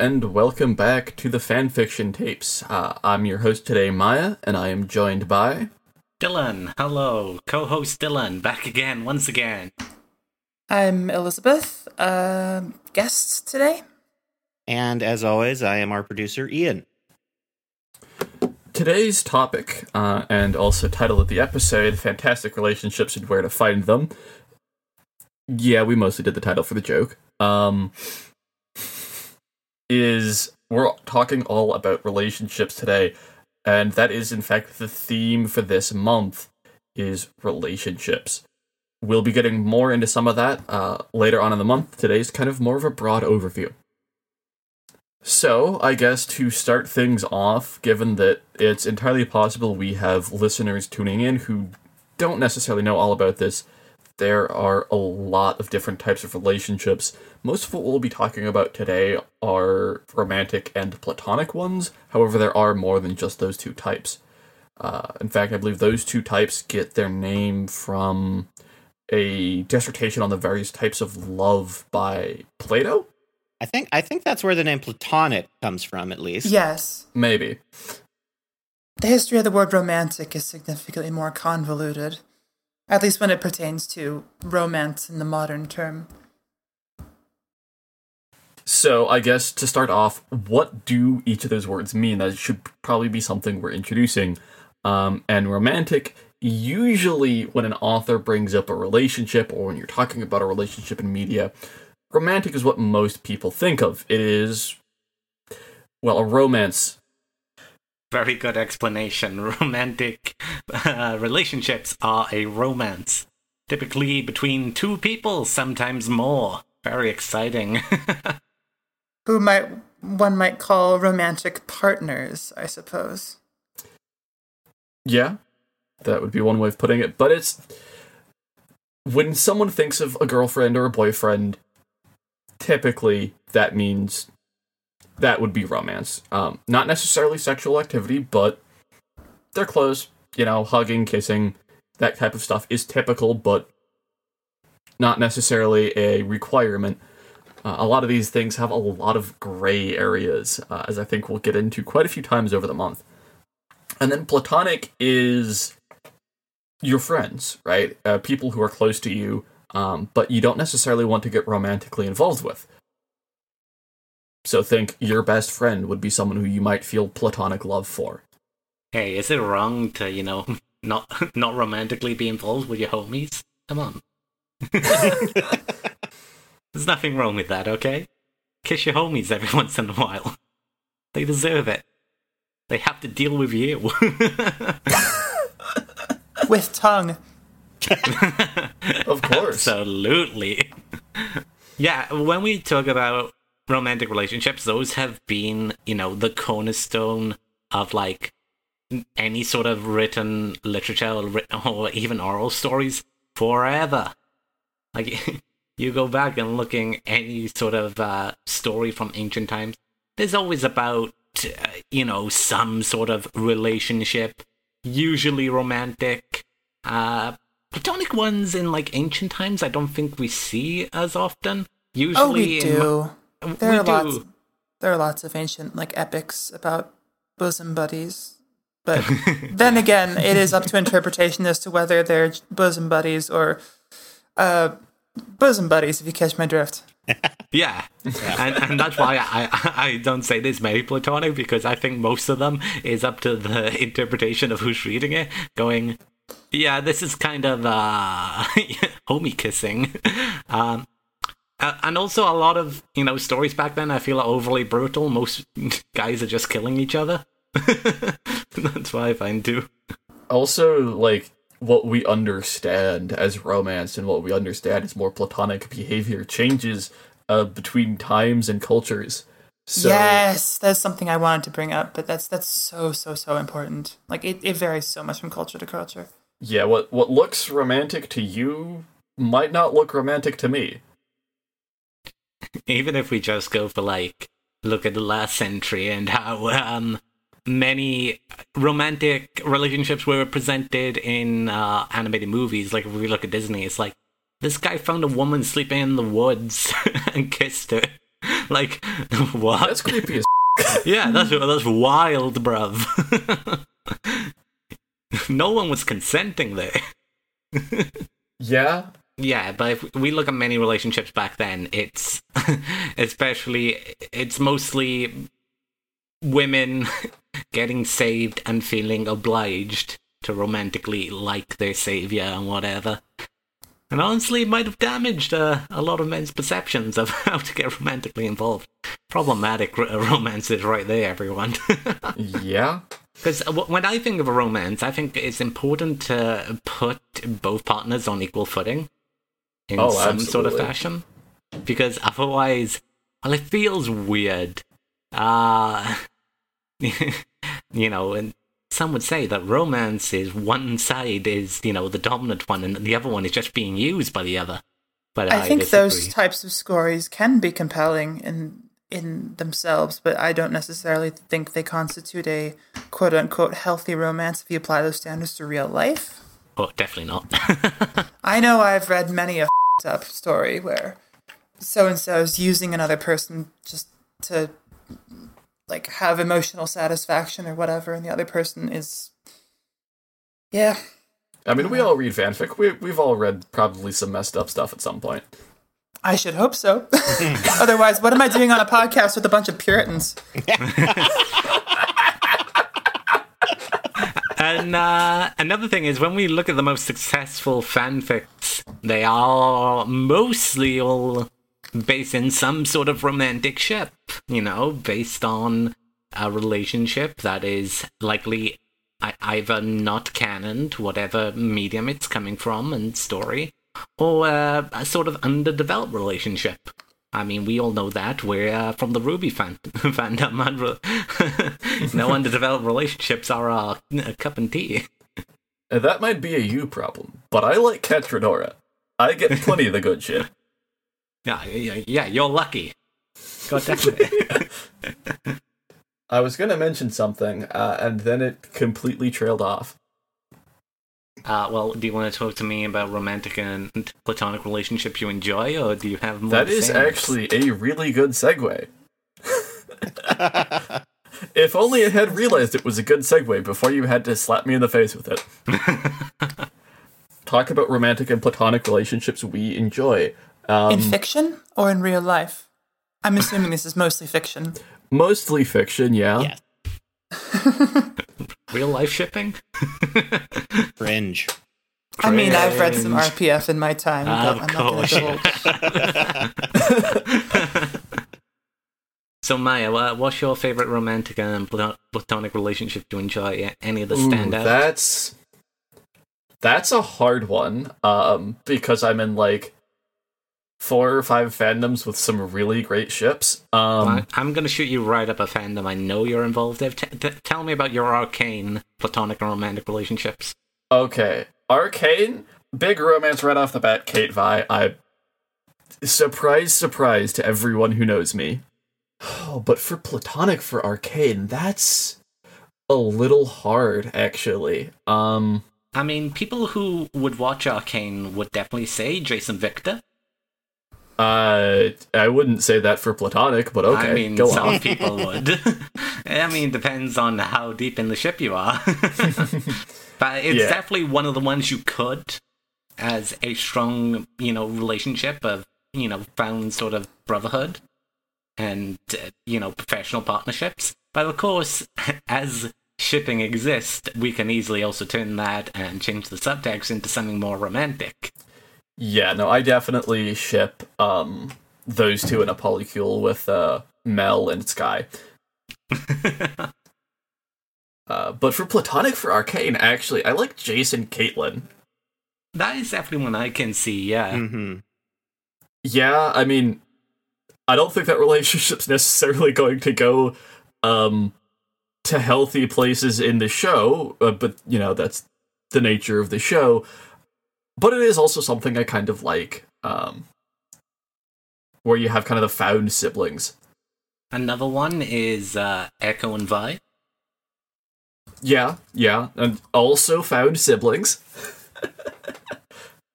Hello and welcome back to the fanfiction tapes. Uh, I'm your host today, Maya, and I am joined by Dylan. Hello, co-host Dylan, back again, once again. I'm Elizabeth, uh, guest today. And as always, I am our producer, Ian. Today's topic, uh, and also title of the episode, Fantastic Relationships and Where to Find Them. Yeah, we mostly did the title for the joke. Um, is we're talking all about relationships today, and that is in fact the theme for this month is relationships. We'll be getting more into some of that uh, later on in the month. Today's kind of more of a broad overview. So, I guess to start things off, given that it's entirely possible we have listeners tuning in who don't necessarily know all about this, there are a lot of different types of relationships. Most of what we'll be talking about today are romantic and platonic ones. However, there are more than just those two types. Uh, in fact, I believe those two types get their name from a dissertation on the various types of love by Plato. I think I think that's where the name Platonic comes from, at least. Yes. Maybe. The history of the word romantic is significantly more convoluted, at least when it pertains to romance in the modern term. So, I guess to start off, what do each of those words mean? That should probably be something we're introducing. Um, and romantic, usually when an author brings up a relationship or when you're talking about a relationship in media, romantic is what most people think of. It is, well, a romance. Very good explanation. Romantic uh, relationships are a romance, typically between two people, sometimes more. Very exciting. Who might one might call romantic partners, I suppose. Yeah, that would be one way of putting it. But it's when someone thinks of a girlfriend or a boyfriend, typically that means that would be romance. Um, not necessarily sexual activity, but they're close. You know, hugging, kissing, that type of stuff is typical, but not necessarily a requirement. Uh, a lot of these things have a lot of gray areas, uh, as I think we'll get into quite a few times over the month. And then platonic is your friends, right? Uh, people who are close to you, um, but you don't necessarily want to get romantically involved with. So think your best friend would be someone who you might feel platonic love for. hey, is it wrong to, you know, not not romantically be involved with your homies? Come on. There's nothing wrong with that, okay? Kiss your homies every once in a while. They deserve it. They have to deal with you. With tongue. Of course. Absolutely. yeah, when we talk about romantic relationships, those have been, you know, the cornerstone of like any sort of written literature or, writ- or even oral stories forever. Like, you go back and looking any sort of uh, story from ancient times, there's always about, uh, you know, some sort of relationship, usually romantic. Uh, platonic ones in like ancient times, I don't think we see as often. Usually, Oh, we do. There we are do. lots. There are lots of ancient like epics about bosom buddies, but then again, it is up to interpretation as to whether they're bosom buddies or uh, bosom buddies. If you catch my drift. Yeah, and, and that's why I, I I don't say this very platonic because I think most of them is up to the interpretation of who's reading it. Going, yeah, this is kind of uh, homie kissing, um, a- and also a lot of you know stories back then. I feel are overly brutal. Most guys are just killing each other. that's why I find too. also, like, what we understand as romance and what we understand as more platonic behavior changes uh, between times and cultures. So, yes, that's something I wanted to bring up, but that's that's so so so important. Like it, it varies so much from culture to culture. yeah, what what looks romantic to you might not look romantic to me. even if we just go for like look at the last century and how um many romantic relationships were presented in uh, animated movies like if we look at disney it's like this guy found a woman sleeping in the woods and kissed her like, what? That's creepy as yeah, that's that's wild, bruv. no one was consenting there. Yeah. Yeah, but if we look at many relationships back then, it's especially it's mostly women getting saved and feeling obliged to romantically like their savior and whatever. And honestly, it might have damaged uh, a lot of men's perceptions of how to get romantically involved. Problematic r- romances right there, everyone. Yeah. Because when I think of a romance, I think it's important to put both partners on equal footing in Oh, some sort of absolutely. fashion. Because otherwise, well, it feels weird. Uh, you know, and some would say that romance is one side is, you know, the dominant one and the other one is just being used by the other. But I, I think disagree. those types of stories can be compelling in in themselves, but I don't necessarily think they constitute a quote unquote healthy romance if you apply those standards to real life. Oh, definitely not. I know I've read many a f***ed up story where so and so is using another person just to like have emotional satisfaction or whatever, and the other person is yeah. I mean, we all read fanfic. We, we've all read probably some messed up stuff at some point. I should hope so. Otherwise, what am I doing on a podcast with a bunch of Puritans? And uh, another thing is when we look at the most successful fanfics, they are mostly all based in some sort of romantic ship, you know, based on a relationship that is likely either not canon to whatever medium it's coming from and story, or uh, a sort of underdeveloped relationship. I mean, we all know that. We're uh, from the RWBY fan- fandom. and no underdeveloped relationships are uh, a cup and tea. That might be a you problem, but I like Catradora. I get plenty of the good shit. Yeah, yeah, yeah you're lucky. God damn it. I was gonna mention something, uh, and then it completely trailed off. Uh, well, do you want to talk to me about romantic and platonic relationships you enjoy, or do you have more? That to is say actually a really good segue. if only I had realized it was a good segue before you had to slap me in the face with it. Talk about romantic and platonic relationships we enjoy. Um, In fiction or in real life? I'm assuming this is mostly fiction. mostly fiction, yeah. Yes. real life shipping. Cringe. I mean, I've read some RPF in my time. Of but I'm not course. gonna divulge. So, Maya, wha- what's your favorite romantic and platonic relationship to enjoy? Any of the Ooh, standouts? that's that's a hard one. Um, because I'm in like four or five fandoms with some really great ships. Um, I'm going to shoot you right up a fandom I know you're involved in. T- t- tell me about your arcane platonic and romantic relationships. Okay, Arcane, big romance right off the bat. CaitVi, I surprise, surprise to everyone who knows me. Oh, but for platonic for Arcane, that's a little hard actually. Um, I mean, people who would watch Arcane would definitely say Jason Victor. Uh, I wouldn't say that for platonic, but okay, I mean, go some on. people would. I mean, depends on how deep in the ship you are. but it's Yeah. definitely one of the ones you could, as a strong, you know, relationship of, you know, found sort of brotherhood and, uh, you know, professional partnerships. But of course, as shipping exists, we can easily also turn that and change the subtext into something more romantic. Yeah, no, I definitely ship um those two in a polycule with uh Mel and Sky. Uh, but for platonic for arcane, actually, I like Jason Caitlyn. That is definitely one I can see, yeah. hmm Yeah, I mean, I don't think that relationship's necessarily going to go um to healthy places in the show, uh, but you know that's the nature of the show. But it is also something I kind of like, um, where you have kind of the found siblings. Another one is uh, Ekko and Vi. Yeah, yeah, and also found siblings.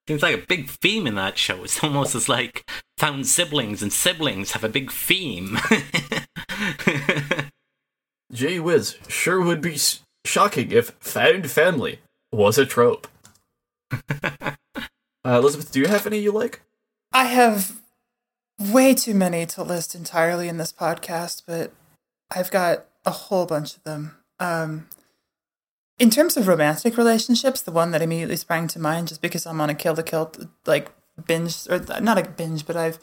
Seems like a big theme in that show. It's almost as like found siblings, and siblings have a big theme. Gee whiz, sure would be shocking if found family was a trope. uh, Elizabeth, do you have any you like? I have way too many to list entirely in this podcast, but I've got a whole bunch of them. Um, in terms of romantic relationships, the one that immediately sprang to mind, just because I'm on a Kill la Kill like binge, or not a binge, but I've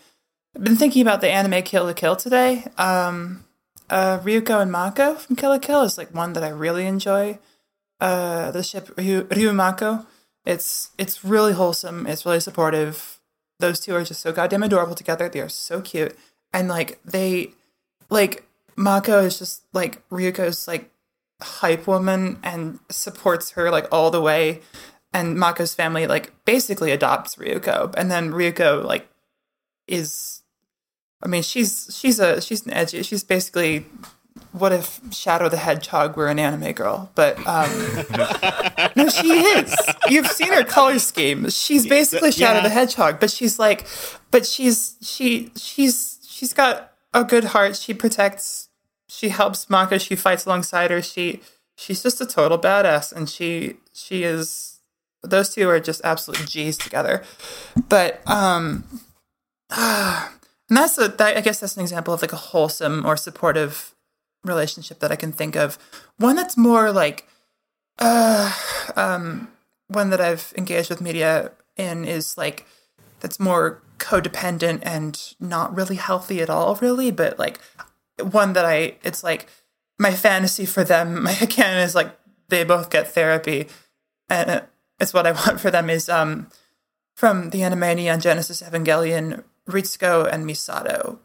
been thinking about the anime Kill la Kill today. Um, uh, Ryuko and Mako from Kill la Kill is like one that I really enjoy. Uh, the ship Ryu, Ryu Mako, it's it's really wholesome. It's really supportive. Those two are just so goddamn adorable together. They are so cute, and like they, like Mako is just like Ryuko's like hype woman and supports her like all the way. And Mako's family like basically adopts Ryuko, and then Ryuko like is I mean, she's she's a she's an edgy. She's basically what if Shadow the Hedgehog were an anime girl? But um, no, she is. You've seen her color scheme. She's basically Shadow Yeah. the Hedgehog, but she's like, but she's she she's she's got a good heart. She protects. She helps Mako. She fights alongside her. She she's just a total badass, and she she is. Those two are just absolute G's together. But um, and that's a, that, I guess that's an example of like a wholesome or supportive relationship that I can think of. One that's more like, uh, um, one that I've engaged with media in is like that's more codependent and not really healthy at all, really. But like one that I, it's like my fantasy for them. My again is like they both get therapy, and it's what I want for them is um from the anime Neon Genesis Evangelion, Ritsuko and Misato.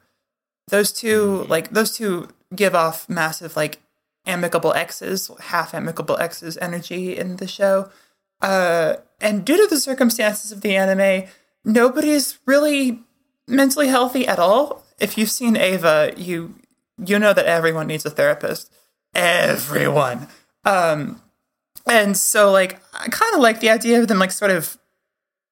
Those two, like those two, give off massive like amicable exes, half amicable exes energy in the show. Uh, and due to the circumstances of the anime, nobody's really mentally healthy at all. If you've seen Eva, you you know that everyone needs a therapist. Everyone. Um, and so like I kind of like the idea of them like sort of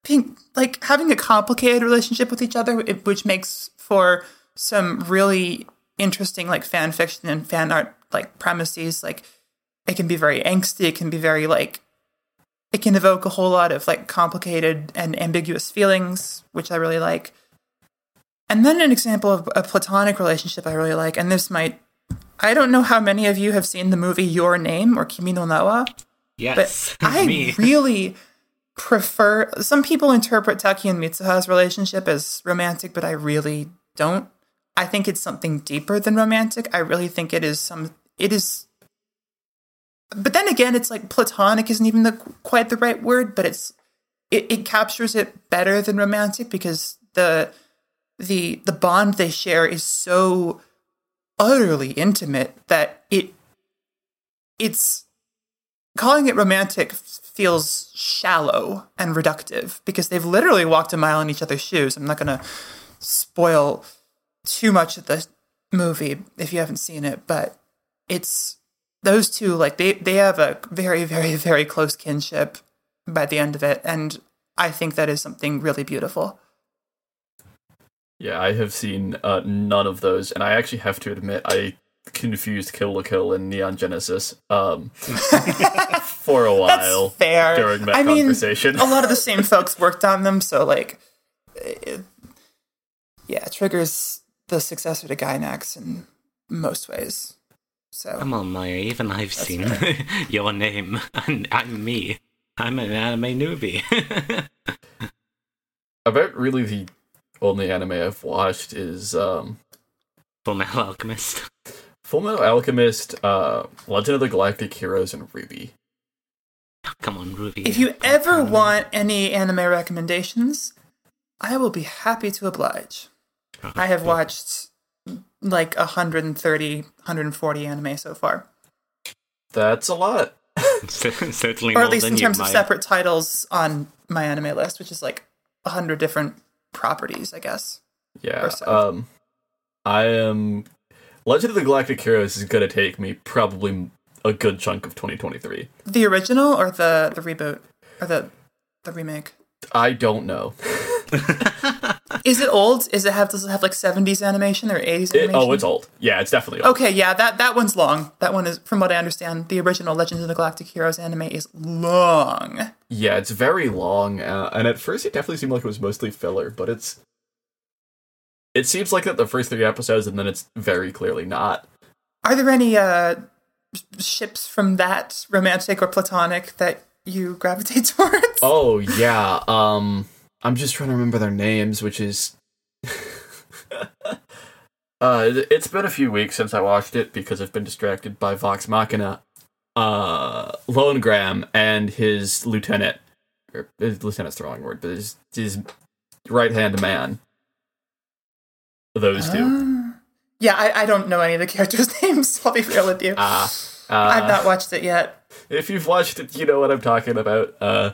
being like having a complicated relationship with each other, which makes for some really interesting like fan fiction and fan art like premises. Like it can be very angsty. It can be very like it can evoke a whole lot of like complicated and ambiguous feelings, which I really like. And then an example of a platonic relationship I really like, and this might I don't know how many of you have seen the movie Your Name or Kimi no Na wa yes, but I really prefer. Some people interpret Taki and Mitsuha's relationship as romantic, but I really don't. I think it's something deeper than romantic. I really think it is some. It is. But then again, it's like platonic isn't even the quite the right word, but it's it, it captures it better than romantic because the the the bond they share is so utterly intimate that it it's calling it romantic feels shallow and reductive because they've literally walked a mile in each other's shoes. I'm not going to spoil too much of the movie if you haven't seen it, but it's those two like they they have a very very very close kinship by the end of it and I think that is something really beautiful. Yeah, I have seen uh, none of those, and I actually have to admit I confused Kill la Kill and Neon Genesis um, for a while That's fair. during that I mean, conversation. a lot of the same folks worked on them, so like, it, yeah, triggers the successor to Gainax in most ways. So Come on, Maya. Even I've seen your name, and I'm me. I'm an anime newbie. About really the only anime I've watched is um, Full Metal Alchemist. Full Metal Alchemist, uh, Legend of the Galactic Heroes, and RWBY. Come on, RWBY. if you ever want any anime recommendations, I will be happy to oblige. I have watched like 130, 140 anime so far, That's a lot. certainly or more at least than in terms of Maya. separate titles on my anime list, which is like 100 different properties, I guess. Yeah. Or so. Um, I am. Legend of the Galactic Heroes is going to take me probably a good chunk of 2023. The original or the the reboot or the the remake? I don't know. Is it old? Is it have does it have like seventies animation or eighties It- animation? oh, it's old. Yeah, it's definitely old. Okay, yeah, that that one's long. That one is, from what I understand, the original Legends of the Galactic Heroes anime is long. Yeah, it's very long, uh, and at first it definitely seemed like it was mostly filler, but it's. It seems like that the first three episodes, and then it's very clearly not. Are there any uh, ships from that romantic or platonic that you gravitate towards? Oh yeah, um, I'm just trying to remember their names, which is. uh, it- it's been a few weeks since I watched it because I've been distracted by Vox Machina. Uh, Lonegram and his lieutenant, or his lieutenant's the wrong word, but his his right hand man. Those two. Uh, yeah, I, I don't know any of the characters' names. I'll be real with you. I've uh, not watched it yet. if you've watched it, you know what I'm talking about. Uh,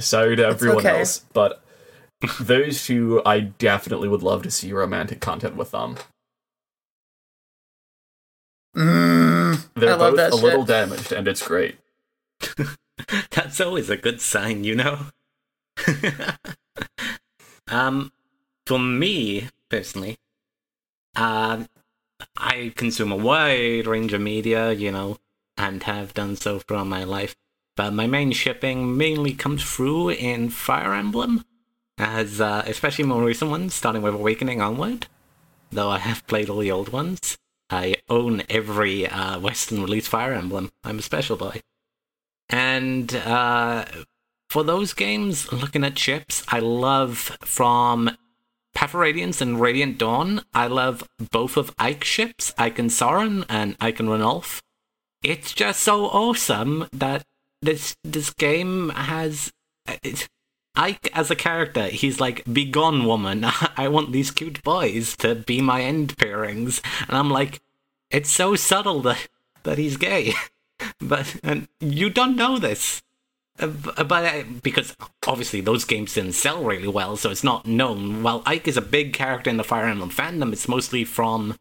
sorry to everyone okay. else, but those two, I definitely would love to see romantic content with them. Mm, They're I love both that a little damaged, and it's great. That's always a good sign, you know? um, for me, personally, um, I consume a wide range of media, you know, and have done so throughout my life. But my main shipping mainly comes through in Fire Emblem, as uh, especially more recent ones, starting with Awakening onward. Though I have played all the old ones, I own every uh, Western release Fire Emblem. I'm a special boy. And uh, for those games, looking at chips, I love from Path of Radiance and Radiant Dawn. I love both of Ike ships, Ike and Soren and Ike and Ranulf. It's just so awesome that this this game has it, Ike as a character. He's like, "Be gone, woman! I want these cute boys to be my end pairings," and I'm like, it's so subtle that that he's gay. but and you don't know this. Uh, But uh, because obviously those games didn't sell really well, so it's not known. While Ike is a big character in the Fire Emblem fandom, it's mostly from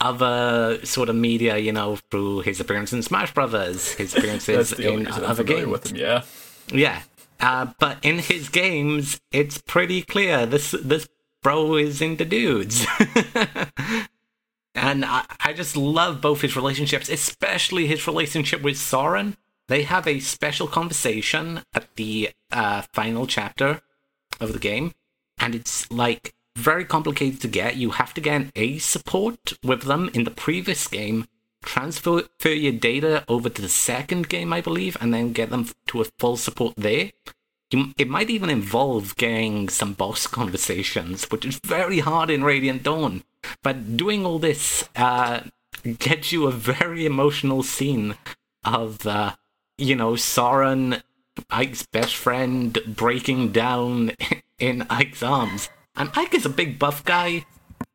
other sort of media, you know, through his appearance in Smash Brothers, his appearances That's the only in other games. with them. Yeah, Yeah, uh, but in his games, it's pretty clear this this bro is into dudes, and I, I just love both his relationships, especially his relationship with Soren. They have a special conversation at the uh, final chapter of the game, and it's like very complicated to get. You have to get an A support with them in the previous game, transfer your data over to the second game, I believe, and then get them to a full support there. You, it might even involve getting some boss conversations, which is very hard in Radiant Dawn. But doing all this uh, gets you a very emotional scene of, uh, you know, Soren, Ike's best friend, breaking down in Ike's arms. And Ike is a big buff guy,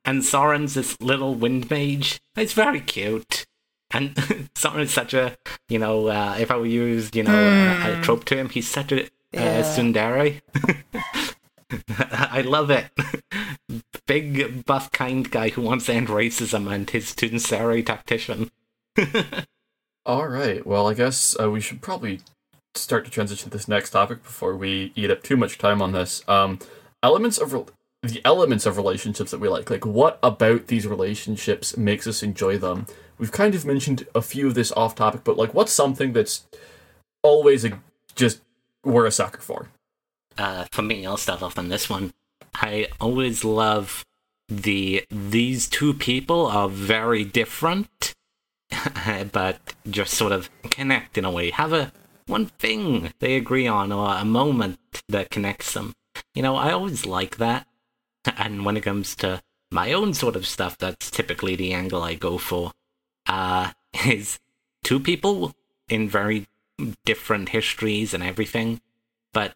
and Soren's this little wind mage. It's very cute. And Soren's such a, you know, uh, if I were used, you know, a, a trope to him, he's such a Yeah. uh, tsundere. I love it. Big, buff, kind guy who wants to end racism and his tsundere tactician. All right. Well, I guess uh, we should probably start to transition to this next topic before we eat up too much time on this. Um, elements of rel the elements of relationships that we like. Like, what about these relationships makes us enjoy them? We've kind of mentioned a few of this off topic, but like, what's something that's always a just we're a sucker for? uh, for me, I'll start off on this one. I always love the these two people are very different, but just sort of connect in a way. Have a one thing they agree on or a moment that connects them. You know, I always like that. And when it comes to my own sort of stuff, that's typically the angle I go for. Uh, is two people in very different histories and everything, but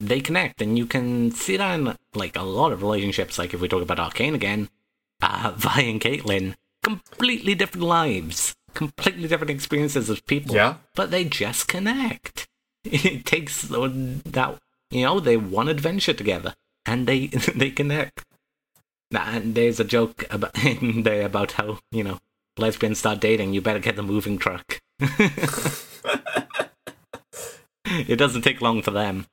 they connect, and you can see that in like a lot of relationships. Like if we talk about Arcane again, uh, Vi and Caitlyn, completely different lives, completely different experiences as people. Yeah. but they just connect. It takes that you know they want adventure together, and they they connect. And there's a joke about in there about how you know lesbians start dating. You better get the moving truck. it doesn't take long for them.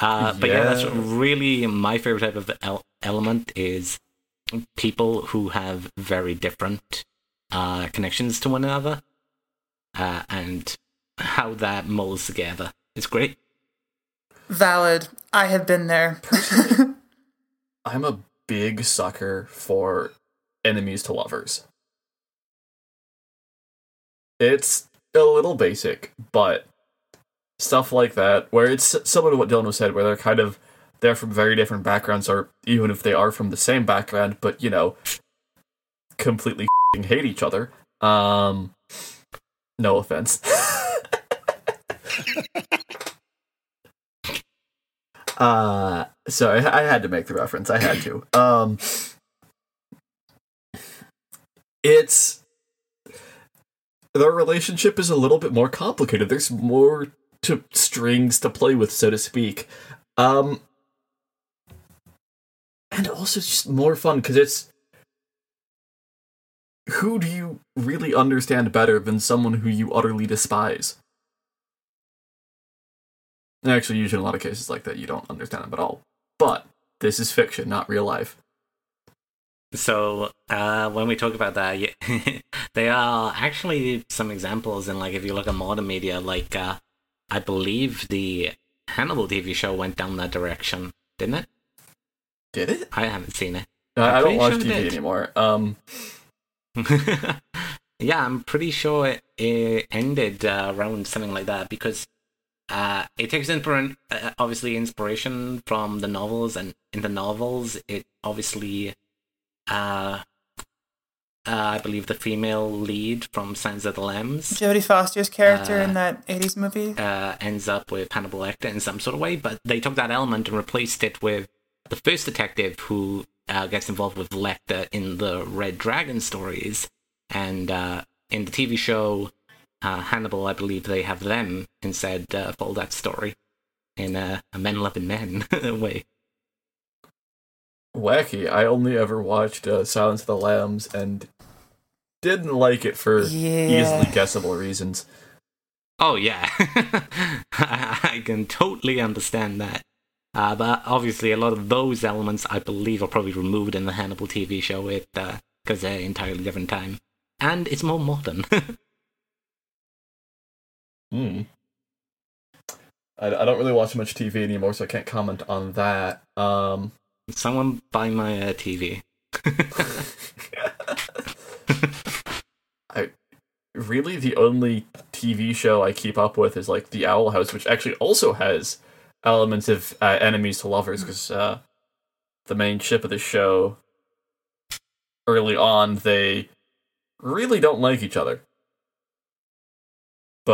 Uh, but yeah, that's really my favorite type of el- element is people who have very different uh, connections to one another, uh, and how that molds together. It's great. Valid. I have been there. I'm a big sucker for enemies to lovers. It's a little basic, but stuff like that, where it's similar to what Dylan was said, where they're kind of they're from very different backgrounds, or even if they are from the same background, but you know, completely hate each other. Um, no offense. uh, so I, I had to make the reference. I had to. Um, it's their relationship is a little bit more complicated. There's more to strings to play with, so to speak. Um, and also just more fun because it's who do you really understand better than someone who you utterly despise? Actually, usually in a lot of cases like that, you don't understand them at all. But this is fiction, not real life. So uh, when we talk about that, yeah, there are actually some examples in like if you look at modern media, like uh, I believe the Hannibal TV show went down that direction, didn't it? Did it? I haven't seen it. Uh, I don't watch sure TV anymore. Um, yeah, I'm pretty sure it, it ended uh, around something like that because uh, it takes inspir- uh, obviously inspiration from the novels, and in the novels, it obviously, uh, uh, I believe the female lead from Silence of the Lambs Jodie Foster's character Uh, in that 80s movie. uh, ends up with Hannibal Lecter in some sort of way, but they took that element and replaced it with the first detective who uh, gets involved with Lecter in the Red Dragon stories, and uh, in the TV show uh, Hannibal, I believe they have them instead uh, follow that story in a, a men loving men way. Wacky. I only ever watched uh, Silence of the Lambs and didn't like it for Yeah. easily guessable reasons. Oh yeah, I, I can totally understand that. Uh, but obviously, a lot of those elements, I believe, are probably removed in the Hannibal TV show. It because they're entirely different time, and it's more modern. Hmm. I, I don't really watch much TV anymore, so I can't comment on that. Um, Someone buy my uh, TV. I really the only TV show I keep up with is like The Owl House, which actually also has elements of uh, enemies to lovers because uh, the main ship of the show early on they really don't like each other.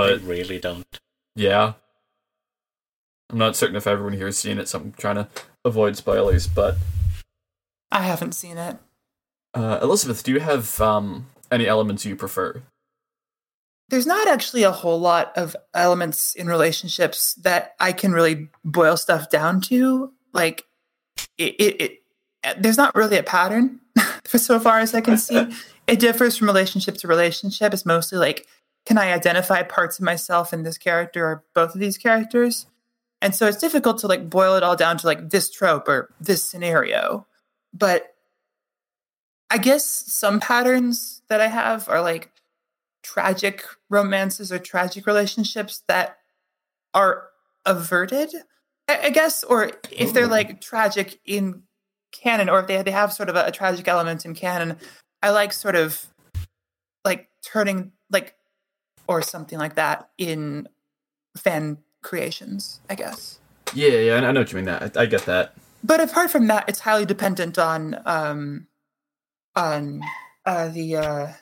I But really don't. yeah, I'm not certain if everyone here has seen it, so I'm trying to avoid spoilers. But I haven't seen it. uh, Elizabeth, do you have um, any elements you prefer? There's not actually a whole lot of elements in relationships that I can really boil stuff down to. Like, it, it, it there's not really a pattern for so far as I can see. It differs from relationship to relationship. It's mostly like, can I identify parts of myself in this character or both of these characters? And so it's difficult to like boil it all down to like this trope or this scenario. But I guess some patterns that I have are like tragic romances or tragic relationships that are averted, I, guess, or if they're like tragic in canon, or if they they have sort of a, a tragic element in canon, I like sort of like turning like or something like that in fan creations, I guess. Yeah, yeah, I know what you mean. That I, I get that. But apart from that, it's highly dependent on um on uh the uh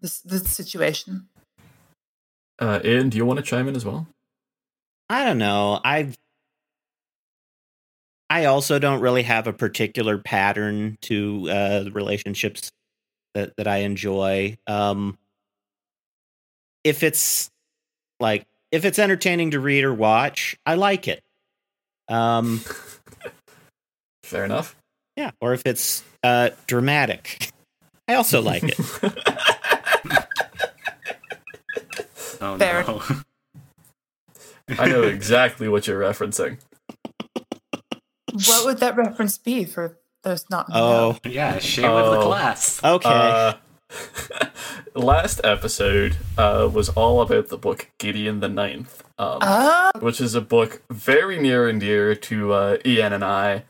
the, the situation. Uh, Ian, do you want to chime in as well? I don't know. I I also don't really have a particular pattern to uh, the relationships that that I enjoy. Um, if it's like if it's entertaining to read or watch, I like it. Um, Fair enough. yeah, or if it's uh, dramatic, I also like it. Oh Fair. no. I know exactly what you're referencing. What would that reference be for those not. Oh, Yeah, share with the Oh. class. okay. Uh, last episode uh, was all about the book Gideon the Ninth, um, Ah, which is a book very near and dear to uh, Ian and I,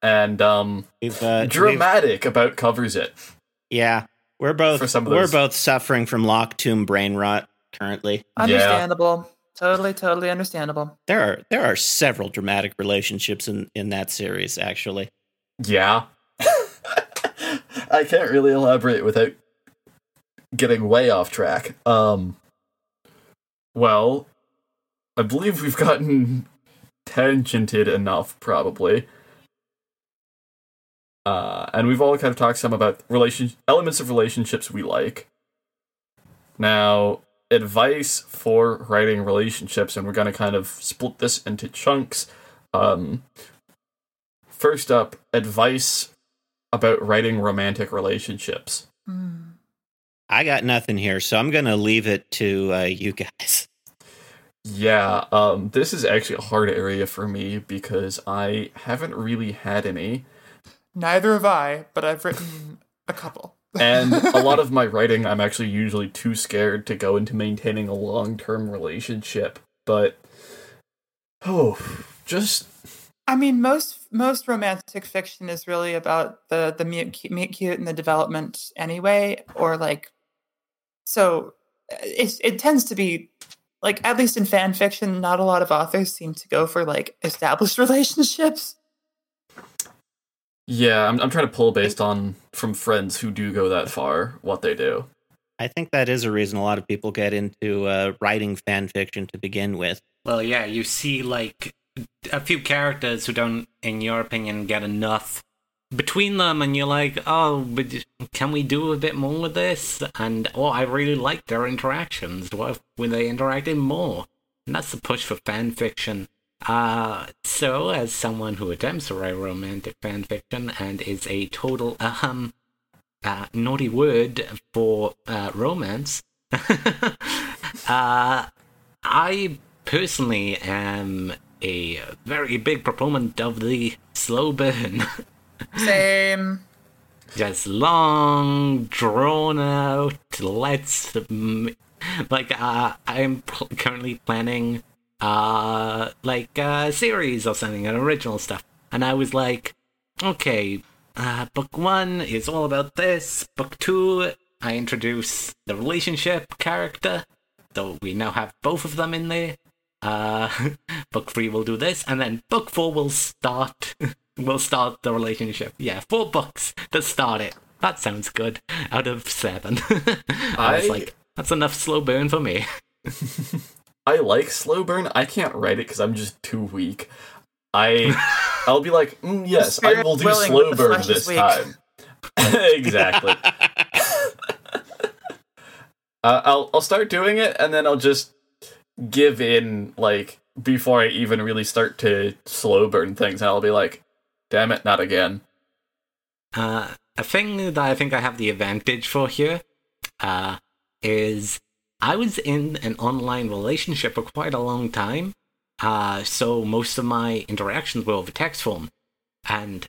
and um, uh, dramatic about covers it. yeah, we're both For some we're both suffering from Locked Tomb brain rot currently. understandable. Totally, totally understandable. There are there are several dramatic relationships in in that series actually. Yeah. I can't really elaborate without getting way off track. Um well, I believe we've gotten tangented enough probably. Uh and we've all kind of talked some about relation elements of relationships we like. Now, advice for writing relationships and we're going to kind of split this into chunks. Um First up, advice about writing romantic relationships. Hmm. I got nothing here, so I'm going to leave it to uh, you guys. Yeah, um, this is actually a hard area for me because I haven't really had any, Neither have I, but I've written a couple. and a lot of my writing, I'm actually usually too scared to go into maintaining a long-term relationship. But oh, just I mean, most most romantic fiction is really about the the meet cute, meet cute and the development anyway, or like, so it it tends to be like at least in fan fiction, not a lot of authors seem to go for like established relationships. yeah, I'm I'm trying to pull based on from friends who do go that far what they do. I think that is a reason a lot of people get into uh, writing fan fiction to begin with. Well, yeah, you see like a few characters who don't, in your opinion, get enough between them, and you're like, oh, but can we do a bit more with this? And oh, I really like their interactions. What when they interacted more? And that's the push for fan fiction. Uh, so as someone who attempts to write romantic fan fiction and is a total ahem uh, naughty word for uh, romance, uh, I personally am a very big proponent of the slow burn. Same. Just long, drawn out. Let's like uh, I'm pl- currently planning uh like a series or something, an original stuff, and I was like, okay, uh, book one is all about this. Book two, I introduce the relationship character, so we now have both of them in there. Uh, book three will do this, and then book four will start. will start the relationship. Yeah, four books to start it. That sounds good. Out of seven, I was like, that's enough slow burn for me. I like slow burn. I can't write it because I'm just too weak. I I'll be like, mm, yes, I will do willing, slow burn this weak. time. exactly. uh, I'll I'll start doing it, and then I'll just give in like before I even really start to slow burn things, and I'll be like, damn it, not again. Uh, a thing that I think I have the advantage for here uh, is I was in an online relationship for quite a long time. Uh, so most of my interactions were over text form. And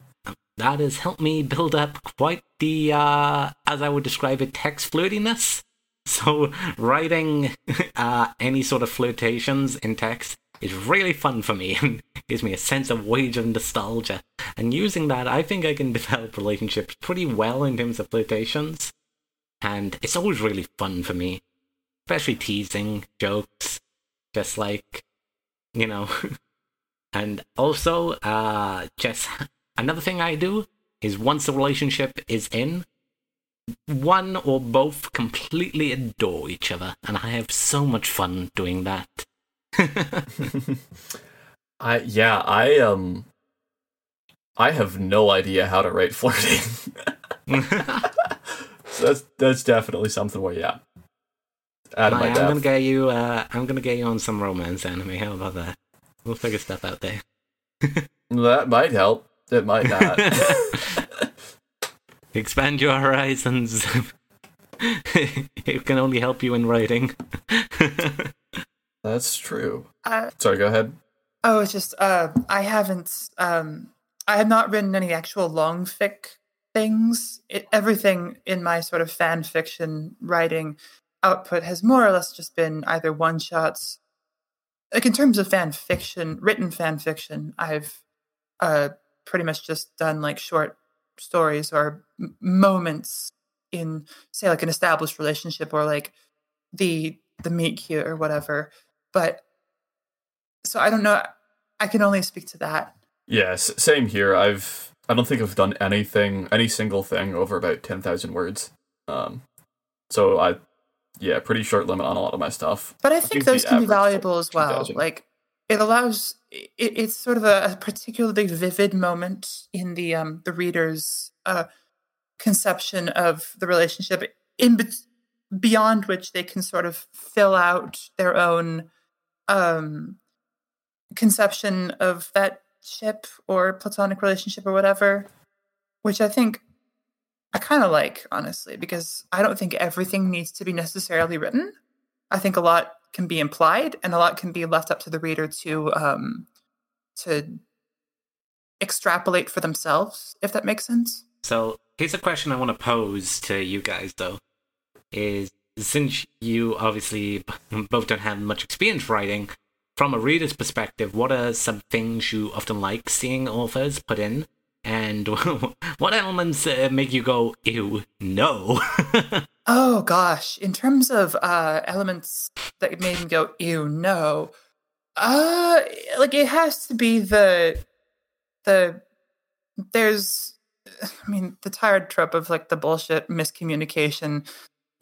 that has helped me build up quite the, uh, as I would describe it, text flirtiness. So writing uh, any sort of flirtations in text is really fun for me and gives me a sense of wage of nostalgia. And using that, I think I can develop relationships pretty well in terms of flirtations. And it's always really fun for me, especially teasing jokes, just like, you know. and also, uh, just another thing I do is once the relationship is in, one or both completely adore each other, and I have so much fun doing that. I yeah, I um I have no idea how to write flirting. so that's that's definitely something where yeah. Out of my I'm gonna get you. Uh, I'm gonna get you on some romance anime. How about that? We'll figure stuff out there. That might help. It might not. Expand your horizons. it can only help you in writing. That's true. Uh, Sorry, go ahead. oh, it's just uh, I haven't um, I have not written any actual long fic things. It, everything in my sort of fan fiction writing output has more or less just been either one shots. Like in terms of fan fiction, written fan fiction, I've uh, pretty much just done like short stories or m- moments in, say, like an established relationship or like the the meet cute or whatever. But so I don't know. I can only speak to that. Yes, same here. I've I don't think I've done anything, any single thing over about ten thousand words. Um, so I, yeah, pretty short limit on a lot of my stuff. But I think, think those can be valuable as well. 2000. Like it allows it, it's sort of a, a particularly vivid moment in the um the reader's uh conception of the relationship in bet- beyond which they can sort of fill out their own um conception of that ship or platonic relationship or whatever which i think i kind of like honestly because i don't think everything needs to be necessarily written. I think a lot can be implied and a lot can be left up to the reader to um to extrapolate for themselves if that makes sense. So here's a question I want to pose to you guys, though: is since you obviously both don't have much experience writing, from a reader's perspective, what are some things you often like seeing authors put in, and what elements uh, make you go, "Ew, no"? Oh gosh, in terms of uh elements that made me go ew no. Uh like it has to be the the there's I mean the tired trope of like the bullshit miscommunication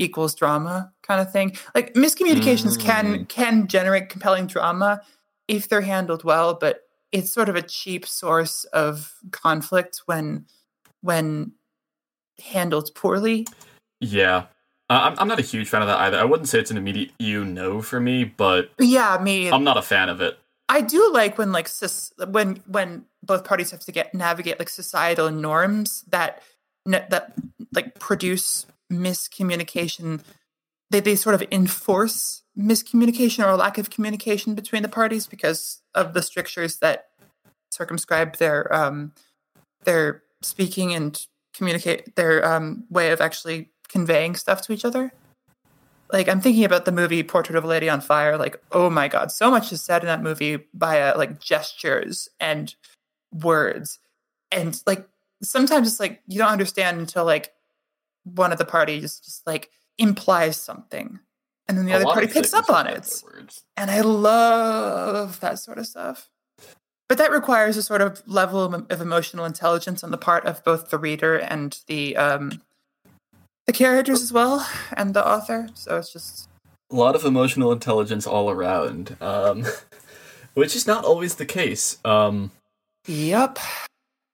equals drama kind of thing. Like miscommunications can can generate compelling drama if they're handled well, but it's sort of a cheap source of conflict when when handled poorly. Yeah, uh, I'm I'm not a huge fan of that either. I wouldn't say it's an immediate you know for me, but Yeah, me I'm not a fan of it. I do like when like sus- when when both parties have to get navigate like societal norms that that like produce miscommunication. They they sort of enforce miscommunication or lack of communication between the parties because of the strictures that circumscribe their um their speaking and communicate their um way of actually conveying stuff to each other like I'm thinking about the movie Portrait of a Lady on Fire. Like, oh my god, so much is said in that movie via like gestures and words, and like sometimes it's like you don't understand until like one of the parties just like implies something, and then the A other party picks up on it. And I love that sort of stuff. But that requires a sort of level of, of emotional intelligence on the part of both the reader and the um, the characters as well, and the author. So it's just A lot of emotional intelligence all around, um, which is not always the case. Um, Yep.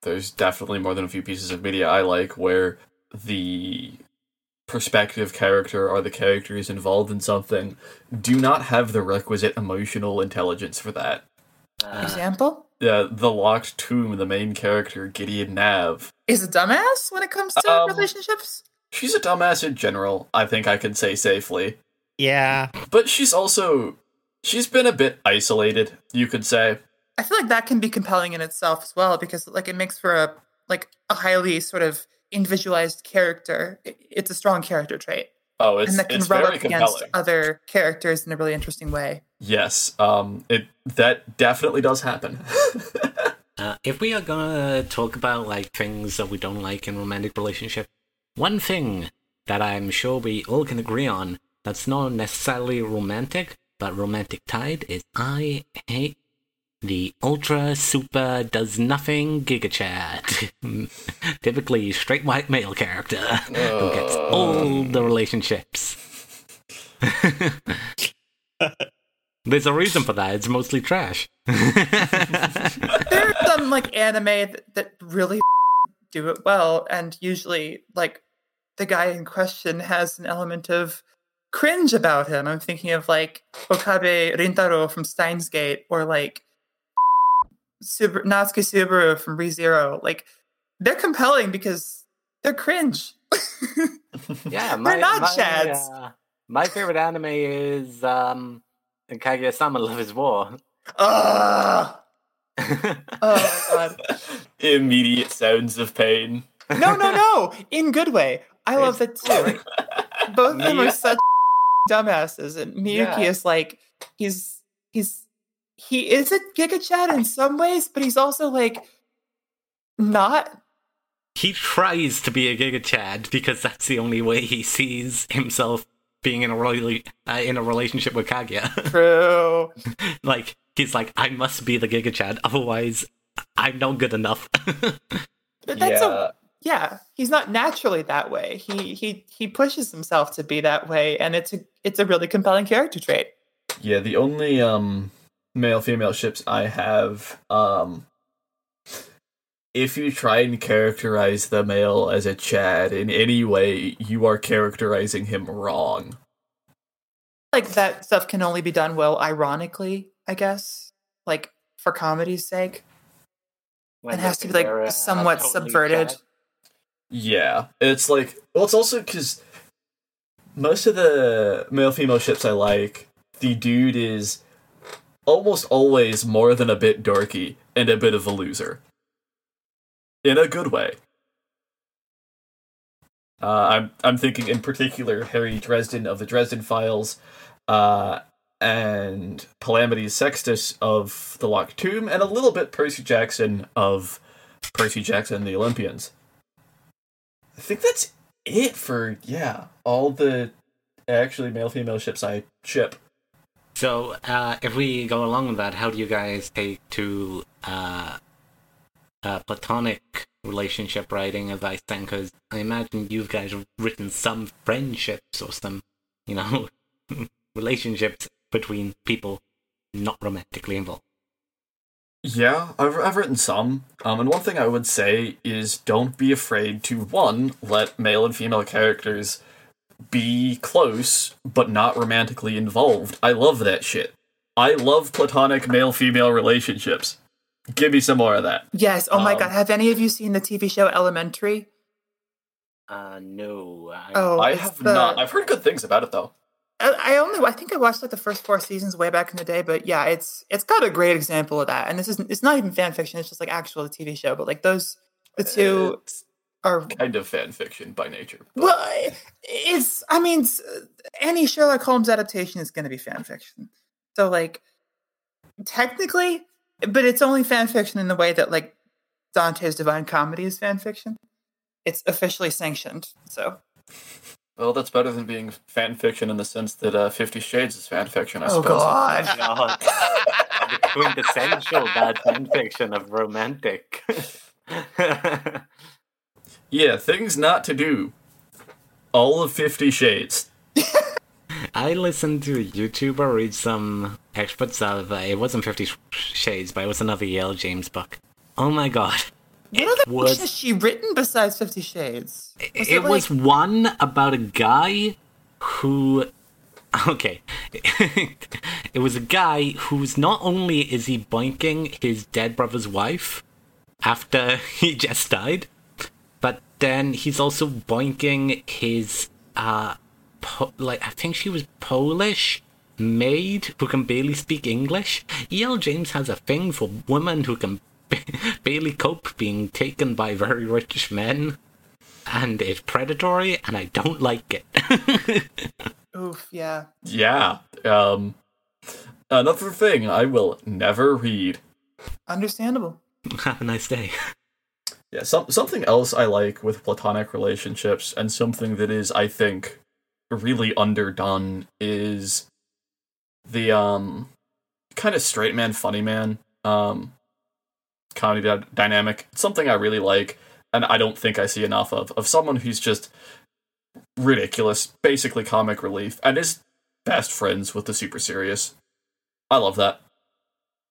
there's definitely more than a few pieces of media I like where the perspective character or the characters involved in something do not have the requisite emotional intelligence for that. Example Yeah, the locked tomb, the main character Gideon Nav. is a dumbass when it comes to Um, relationships. She's a dumbass in general. I think I can say safely, Yeah. but she's also she's been a bit isolated. You could say. I feel like that can be compelling in itself as well because like it makes for a like a highly sort of individualized character, it's a strong character trait, Oh, it's and that can it's rub very up against other characters in a really interesting way. Yes, um, it that definitely does happen. Uh, if we are gonna talk about like things that we don't like in romantic relationship, one thing that I'm sure we all can agree on that's not necessarily romantic, but romantic tied is I hate the ultra super does nothing Giga Chad. Typically straight white male character who gets all oh. the relationships. There's a reason for that. It's mostly trash. there are some like anime that, that really do it well and usually like the guy in question has an element of cringe about him i'm thinking of like okabe rintaro from Steins;Gate or like Subaru, natsuki subaru from Re:Zero like they're compelling because they're cringe Yeah, They're not chads. uh, my favorite anime is um, Kaguya-sama: Love Is War. Ugh. Oh my god. Immediate sounds of pain. No, no, no. In good way. I love that too. Both of them are such dumbasses, and Miyuki Yeah. is like he's he's he is a Giga Chad in some ways, but he's also like not. he tries to be a Giga Chad because that's the only way he sees himself being in a rela- uh, in a relationship with Kaguya. True. like he's like, I must be the Giga Chad, otherwise I'm not good enough. But that's yeah. a yeah. He's not naturally that way. He he he pushes himself to be that way, and it's a it's a really compelling character trait. Yeah, the only um male female ships I have um if you try and characterize the male as a Chad in any way, you are characterizing him wrong. Like that stuff can only be done well, ironically, I guess. Like for comedy's sake, it has to be like somewhat subverted. Yeah, it's like well, it's also because most of the male female ships I like, the dude is almost always more than a bit dorky and a bit of a loser, in a good way. Uh, I'm I'm thinking in particular Harry Dresden of the Dresden Files, uh, and Palamides Sextus of the Locked Tomb, and a little bit Percy Jackson of Percy Jackson and the Olympians. I think that's it for yeah all the actually male female ships I ship. So, uh, if we go along with that, how do you guys take to uh, platonic relationship writing I think? Because I imagine you guys have written some friendships or some, you know, relationships between people not romantically involved. Yeah, I've I've written some. Um, and one thing I would say is don't be afraid to one let male and female characters be close but not romantically involved. I love that shit. I love platonic male female relationships. Give me some more of that. Yes. Oh my Um, god. Have any of you seen the TV show Elementary? Uh, no. I, Oh, I have the- not. I've heard good things about it though. I I only I think I watched like the first four seasons way back in the day, but yeah, it's it's got a great example of that. And this is it's not even fan fiction; it's just like actual TV show. But like those the two It's are kind of fan fiction by nature. but- well, it's I mean s- any Sherlock Holmes adaptation is going to be fan fiction. So like technically, but it's only fan fiction in the way that like Dante's Divine Comedy is fan fiction. It's officially sanctioned. So Well, that's better than being fan fiction in the sense that uh, Fifty Shades is fan fiction. I oh suppose. god. God. the quintessential bad fan fiction of romantic. Yeah, things not to do. All of Fifty Shades. I listened to a YouTuber read some experts of uh, it wasn't Fifty Shades, but it was another E.L. James book. Oh my god! What It other was- fiction has she written besides Fifty Shades? Was it, was like- one about a guy who okay it was a guy who's not only is he boinking his dead brother's wife after he just died but then he's also boinking his uh po- like i think she was polish maid who can barely speak english E.L. James has a thing for women who can barely cope being taken by very rich men and it's predatory and I don't like it. Oof, yeah. Yeah. Um. Another thing I will never read. Understandable. Have a nice day. Yeah. Some something else I like with platonic relationships, and something that is, I think, really underdone is the um kind of straight man, funny man um comedy dy- dynamic. It's something I really like, and I don't think I see enough of of someone who's just ridiculous, basically comic relief, and is best friends with the super serious. I love that.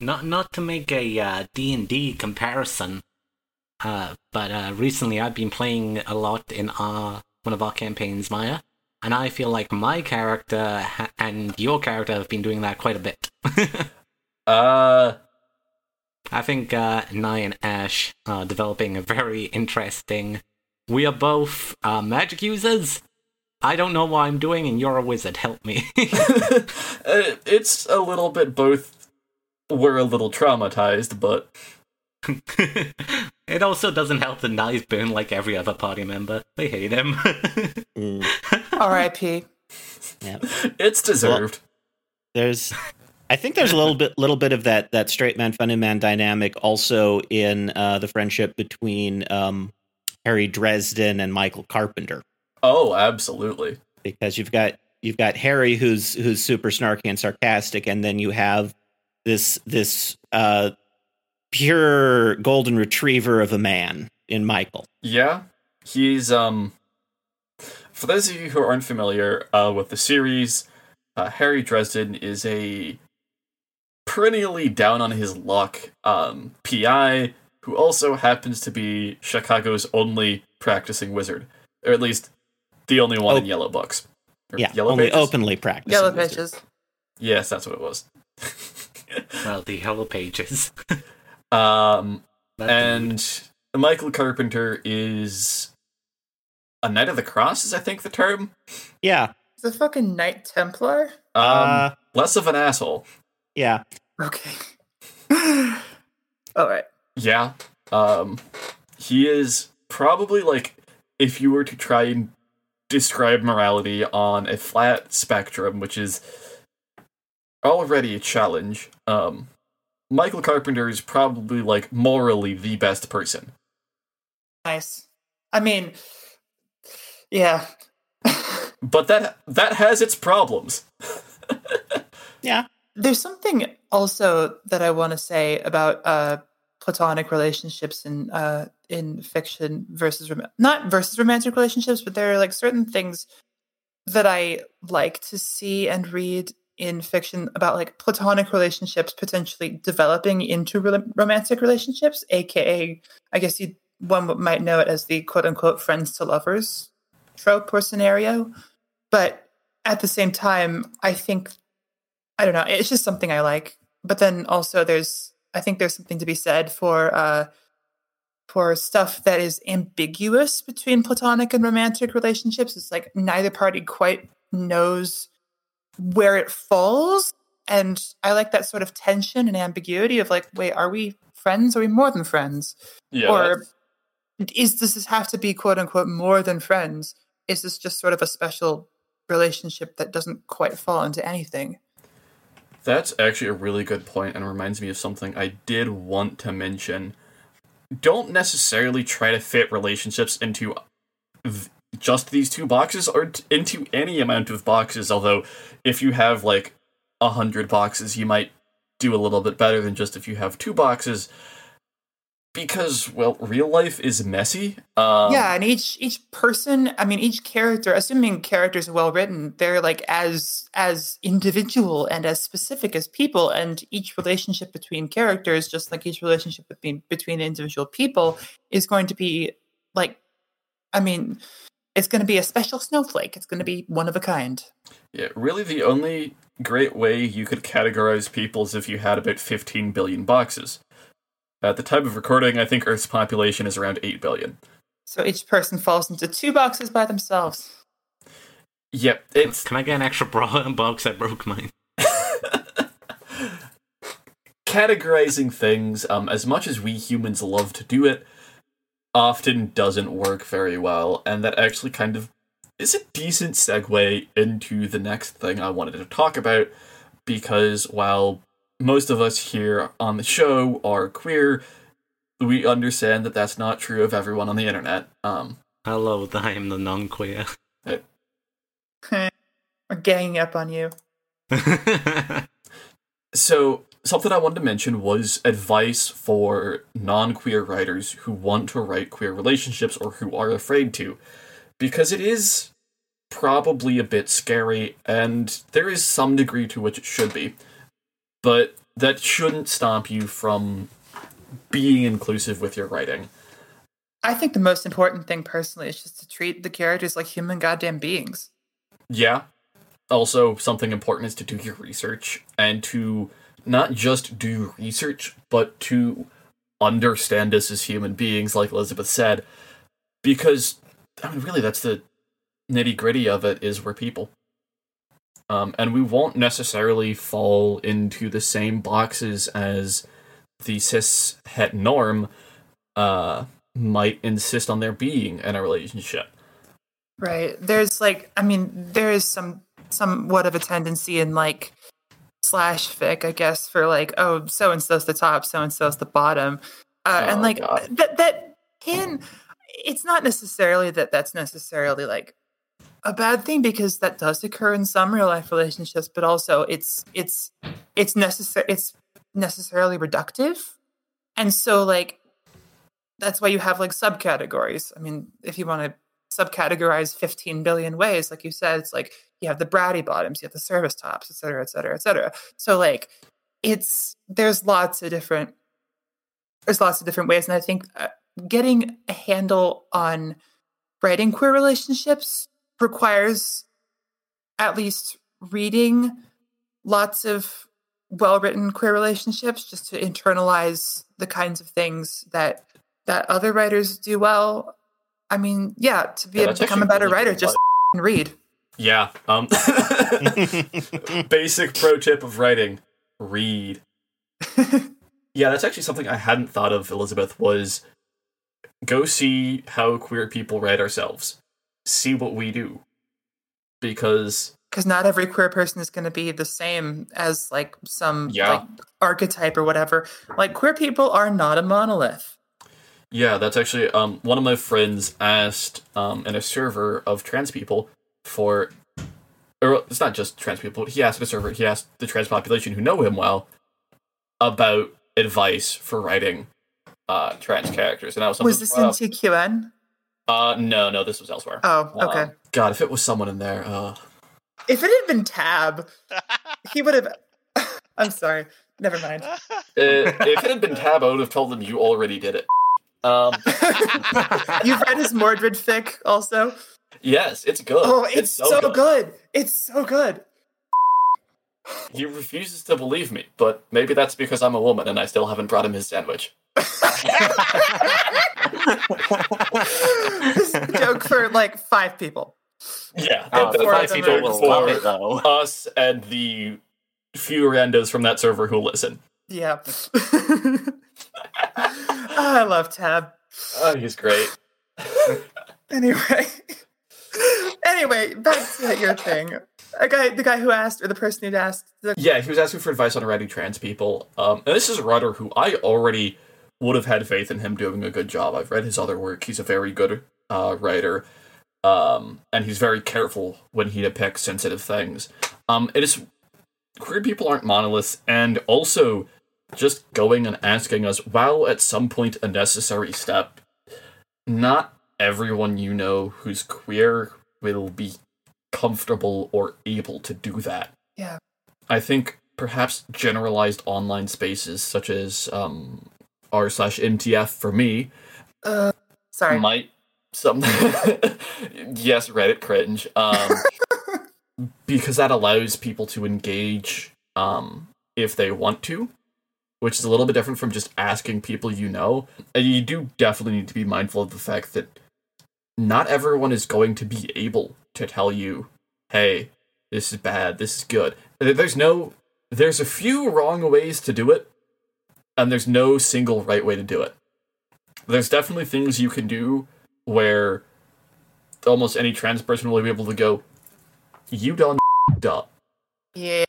Not not to make a uh, D&D comparison, uh, but uh, recently I've been playing a lot in our one of our campaigns, Maya, and I feel like my character ha- and your character have been doing that quite a bit. Uh, I think uh, Nye and Ash are developing a very interesting. We are both uh, magic users. I don't know what I'm doing, and you're a wizard. Help me. uh, it's a little bit both we're a little traumatized, but it also doesn't help that Nye's been like every other party member. They hate him. Mm, R.I.P. yeah. it's deserved. There's, I think there's a little bit, little bit of that that straight man, funny man dynamic also in uh, the friendship between um, Harry Dresden and Michael Carpenter, oh, absolutely. because you've got you've got Harry who's who's super snarky and sarcastic, and then you have this this uh, pure golden retriever of a man in Michael. Yeah, he's um. For those of you who aren't familiar uh, with the series, uh, Harry Dresden is a perennially down on his luck um, PI who also happens to be Chicago's only practicing wizard, or at least the only one in Oh. Yellow Books. Or Yeah, Yellow only Pages? openly practicing. Yellow wizard. pages. Yes, that's what it was. well, the yellow pages. um, That dude. and Michael Carpenter is a Knight of the Cross, is I think the term. Yeah, Is a fucking Knight Templar? Um, Uh, less of an asshole. yeah. Okay. All right. Yeah. Um, he is probably like if you were to try and describe morality on a flat spectrum, which is already a challenge. Um, Michael Carpenter is probably like morally the best person. Nice. I mean, yeah. But that that has its problems. Yeah. There's something also that I want to say about uh, platonic relationships in uh, in fiction versus rom- not versus romantic relationships, but there are like certain things that I like to see and read in fiction about like platonic relationships potentially developing into ro- romantic relationships, aka I guess you one might know it as the quote unquote friends to lovers trope or scenario. But at the same time, I think I don't know. It's just something I like. But then also, there's I think there's something to be said for uh, for stuff that is ambiguous between platonic and romantic relationships. It's like neither party quite knows where it falls, and I like that sort of tension and ambiguity of like, wait, are we friends? Are we more than friends? Yeah. or is does this have to be quote unquote more than friends? Is this just sort of a special relationship that doesn't quite fall into anything? That's actually a really good point and reminds me of something I did want to mention. Don't necessarily try to fit relationships into just these two boxes or t- into any amount of boxes, although if you have like a hundred boxes, you might do a little bit better than just if you have two boxes. Because, well, real life is messy. Um, yeah, and each each person, I mean, each character, assuming characters are well written, they're like as as individual and as specific as people, and each relationship between characters, just like each relationship between between individual people, is going to be like, I mean, it's going to be a special snowflake. It's going to be one of a kind. Yeah, really, the only great way you could categorize people is if you had about 15 billion boxes. At the time of recording, I think Earth's population is around 8 billion. So each person falls into two boxes by themselves. Yep, it's. Can I get an extra bra box? I broke mine. categorizing things, um, as much as we humans love to do it, often doesn't work very well, and that actually kind of is a decent segue into the next thing I wanted to talk about, because while most of us here on the show are queer, we understand that that's not true of everyone on the internet. Um, Hello, I am the non-queer. We're ganging up on you. So, something I wanted to mention was advice for non queer writers who want to write queer relationships or who are afraid to. Because it is probably a bit scary, and there is some degree to which it should be. But that shouldn't stop you from being inclusive with your writing. I think the most important thing personally is just to treat the characters like human goddamn beings. Yeah. Also, something important is to do your research and to not just do research, but to understand us as human beings, like Elizabeth said. Because, I mean, really, that's the nitty gritty of it is we're people. Um, and we won't necessarily fall into the same boxes as the cis het norm uh, might insist on there being in a relationship. Right. There's like, I mean, there is some somewhat of a tendency in like slash fic, I guess, for like, oh, so and so's the top, so and so's the bottom, uh, Oh, and like God. that. That can. It's not necessarily that that's necessarily like a bad thing because that does occur in some real life relationships, but also it's it's it's necessary. It's necessarily reductive, and so like that's why you have like subcategories. I mean, if you want to subcategorize 15 billion ways, like you said, it's like you have the bratty bottoms, you have the service tops, et cetera, et cetera, et cetera. So like it's there's lots of different there's lots of different ways, and I think uh, getting a handle on writing queer relationships requires at least reading lots of well written queer relationships just to internalize the kinds of things that that other writers do well. I mean, yeah, to be Yeah, able to become a better really writer, just read. Yeah. Um. basic pro tip of writing: read. yeah, that's actually something I hadn't thought of. Elizabeth was go see how queer people write ourselves. See what we do, because Because not every queer person is going to be the same as like some Yeah. like archetype or whatever. Like queer people are not a monolith. Yeah, that's actually um one of my friends asked um in a server of trans people for or it's not just trans people, he asked a server, he asked the trans population who know him well about advice for writing uh trans characters. And I was Was this in uh, TQN? uh no, no, this was elsewhere. Oh, okay. Um, God, if it was someone in there, uh if it had been Tab, he would have. I'm sorry. Never mind. uh, if it had been Tab, I would have told them you already did it. Um You've read his Mordred fic also. Yes, it's good. Oh, it's, so, good. It's so good. He refuses to believe me, but maybe that's because I'm a woman and I still haven't brought him his sandwich. this is a joke for like five people. Yeah, Oh, that's the five people will love it though. us and the few randos from that server who listen. Yeah. oh, I love Tab. Oh, he's great. Anyway. Anyway, back to your thing. A guy, the guy who asked, or the person who asked, the, Yeah, he was asking for advice on writing trans people. Um, and this is a writer who I already would have had faith in him doing a good job. I've read his other work. He's a very good uh, writer. Um, and he's very careful when he depicts sensitive things. Um, it is queer people aren't monoliths, and also just going and asking us, while at some point a necessary step, not everyone you know who's queer will be comfortable or able to do that. yeah, I think perhaps generalized online spaces such as um, r slash MTF for me uh, sorry. might some yes Reddit cringe um, because that allows people to engage um, if they want to, which is a little bit different from just asking people you know. And you do definitely need to be mindful of the fact that not everyone is going to be able to tell you, "Hey, this is bad, this is good." There's no there's a few wrong ways to do it, and there's no single right way to do it. There's definitely things you can do where almost any trans person will be able to go, "You done up." yeah,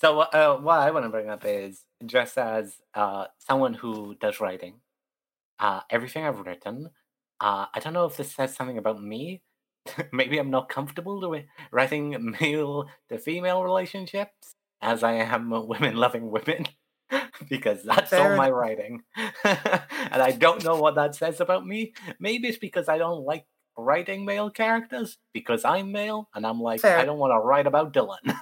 So uh, what I want to bring up is just as uh, someone who does writing, uh, everything I've written, uh, I don't know if this says something about me. Maybe I'm not comfortable with writing male to female relationships as I am women loving women. because that's Fair all my writing. and I don't know what that says about me. Maybe it's because I don't like writing male characters because I'm male and I'm like, Fair. I don't want to write about Dylan.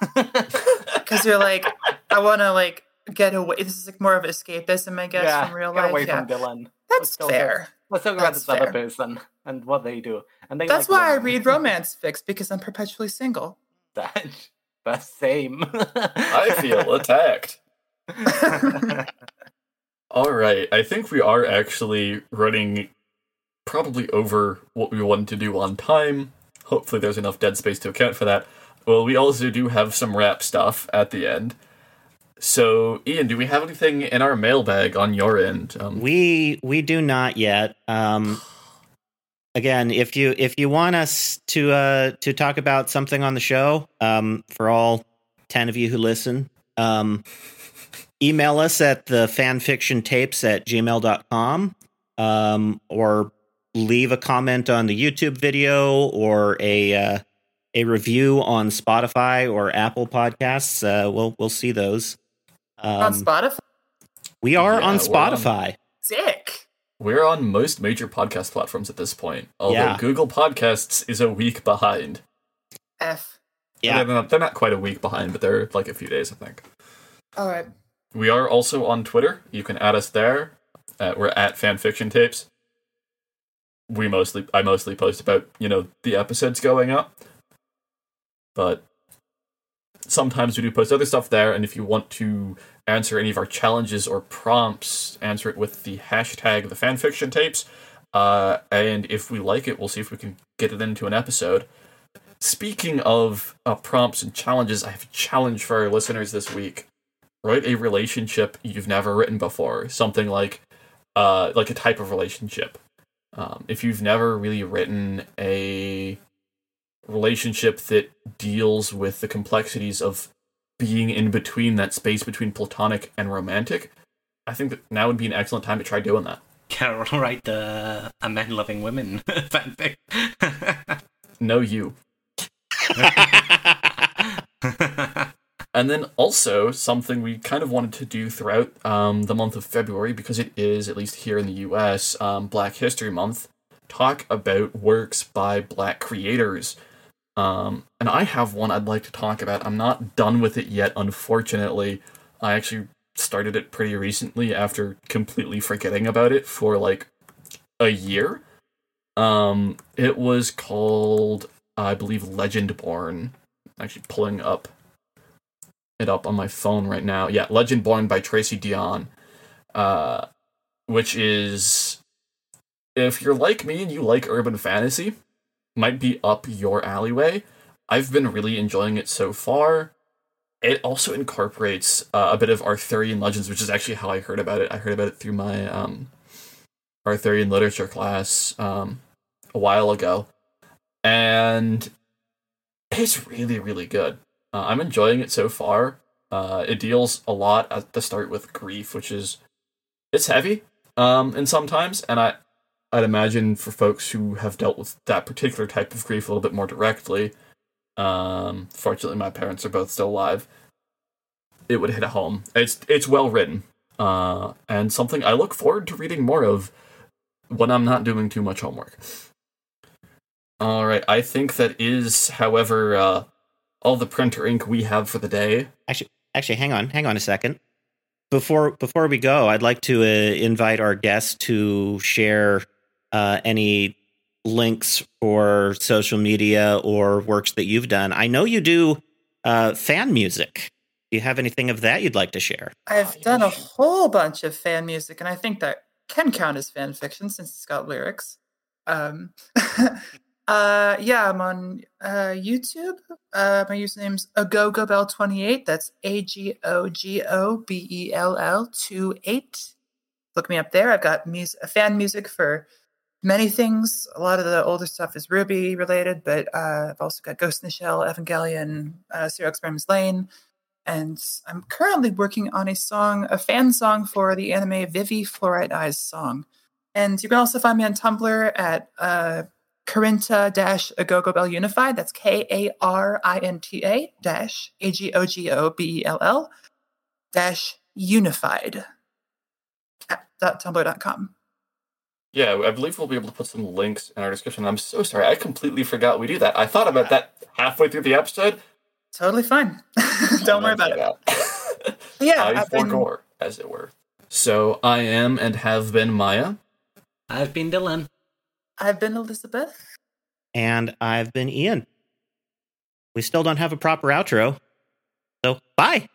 because you're like, I want to like get away. This is like more of escapism, I guess, yeah, from real get life. away yeah, from Dylan. that's fair. Let's talk about That's this other fair. person and what they do. And they That's like why I read romance fics because I'm perpetually single. that. The same. I feel attacked. All right, I think we are actually running probably over what we wanted to do on time. Hopefully, there's enough dead space to account for that. well, we also do have some rap stuff at the end. So, Ian, do we have anything in our mailbag on your end? Um, We we do not yet. Um, again, if you if you want us to uh, to talk about something on the show, um, for all ten of you who listen, um, email us at the fanfiction tapes at gmail.com um, or leave a comment on the YouTube video or a uh, a review on Spotify or Apple Podcasts. Uh, we'll we'll see those. Um, on Spotify. we are Yeah, on we're on- Spotify. Sick. we're on most major podcast platforms at this point, although Yeah. Google Podcasts is a week behind. F. Yeah. They're not, they're not quite a week behind, but they're like a few days, I think. All right. We are also on Twitter. You can add us there. Uh, we're at fanfiction tapes. We mostly, I mostly post about you know the episodes going up, but sometimes we do post other stuff there. And if you want to answer any of our challenges or prompts, answer it with the hashtag the fanfiction tapes. Uh, and if we like it, we'll see if we can get it into an episode. Speaking of uh, prompts and challenges, I have a challenge for our listeners this week write a relationship you've never written before something like uh like a type of relationship um, if you've never really written a relationship that deals with the complexities of being in between that space between platonic and romantic i think that now would be an excellent time to try doing that Carol, write the a men loving women fanfic. no you And then also something we kind of wanted to do throughout um, the month of February, because it is, at least here in the US, um, Black History Month, talk about works by black creators. Um, and I have one I'd like to talk about. I'm not done with it yet, unfortunately. I actually started it pretty recently after completely forgetting about it for like a year. Um, it was called, I believe, Legendborn. Actually, pulling up it up on my phone right now. Yeah, Legendborn by Tracy Deonn, uh, which is if you're like me and you like urban fantasy, might be up your alleyway. I've been really enjoying it so far. It also incorporates uh, a bit of Arthurian legends, which is actually how I heard about it. I heard about it through my um, Arthurian literature class um, a while ago, and it's really, really good. Uh, I'm enjoying it so far. Uh, it deals a lot at the start with grief, which is it's heavy, um, and sometimes, and I, I'd imagine for folks who have dealt with that particular type of grief a little bit more directly. Um, fortunately, my parents are both still alive. It would hit home. It's it's well written, uh, and something I look forward to reading more of when I'm not doing too much homework. All right, I think that is, however, uh, all the printer ink we have for the day. Actually, hang on, hang on a second. Before before we go, I'd like to uh, invite our guests to share uh, any links for social media or works that you've done. I know you do uh, fan music. Do you have anything of that you'd like to share? I've done a whole bunch of fan music, and I think that can count as fan fiction since it's got lyrics. Um, uh, yeah, I'm on uh, YouTube. Uh, my username's agogobell28. That's A G O G O B E L L 2 8. Look me up there. I've got mus- fan music for many things. A lot of the older stuff is RWBY related, but uh, I've also got Ghost in the Shell, Evangelion, uh, Serial Experiments Lain and I'm currently working on a song, a fan song for the anime Vivy: Fluorite Eye's Song. And you can also find me on Tumblr at uh, Karinta dash Agogobell Unified. That's K A R I N T A dash A G O G O B E L L dash Unified at dot tumblr.com. Yeah, I believe we'll be able to put some links in our description. I'm so sorry, I completely forgot we do that. I thought about that halfway through the episode. Totally fine. Don't worry about it. it. Yeah, I I've been- forgore, as it were. So I am and have been Maya. I've been Dylan. I've been Elizabeth. And I've been Ian. We still don't have a proper outro. So, bye.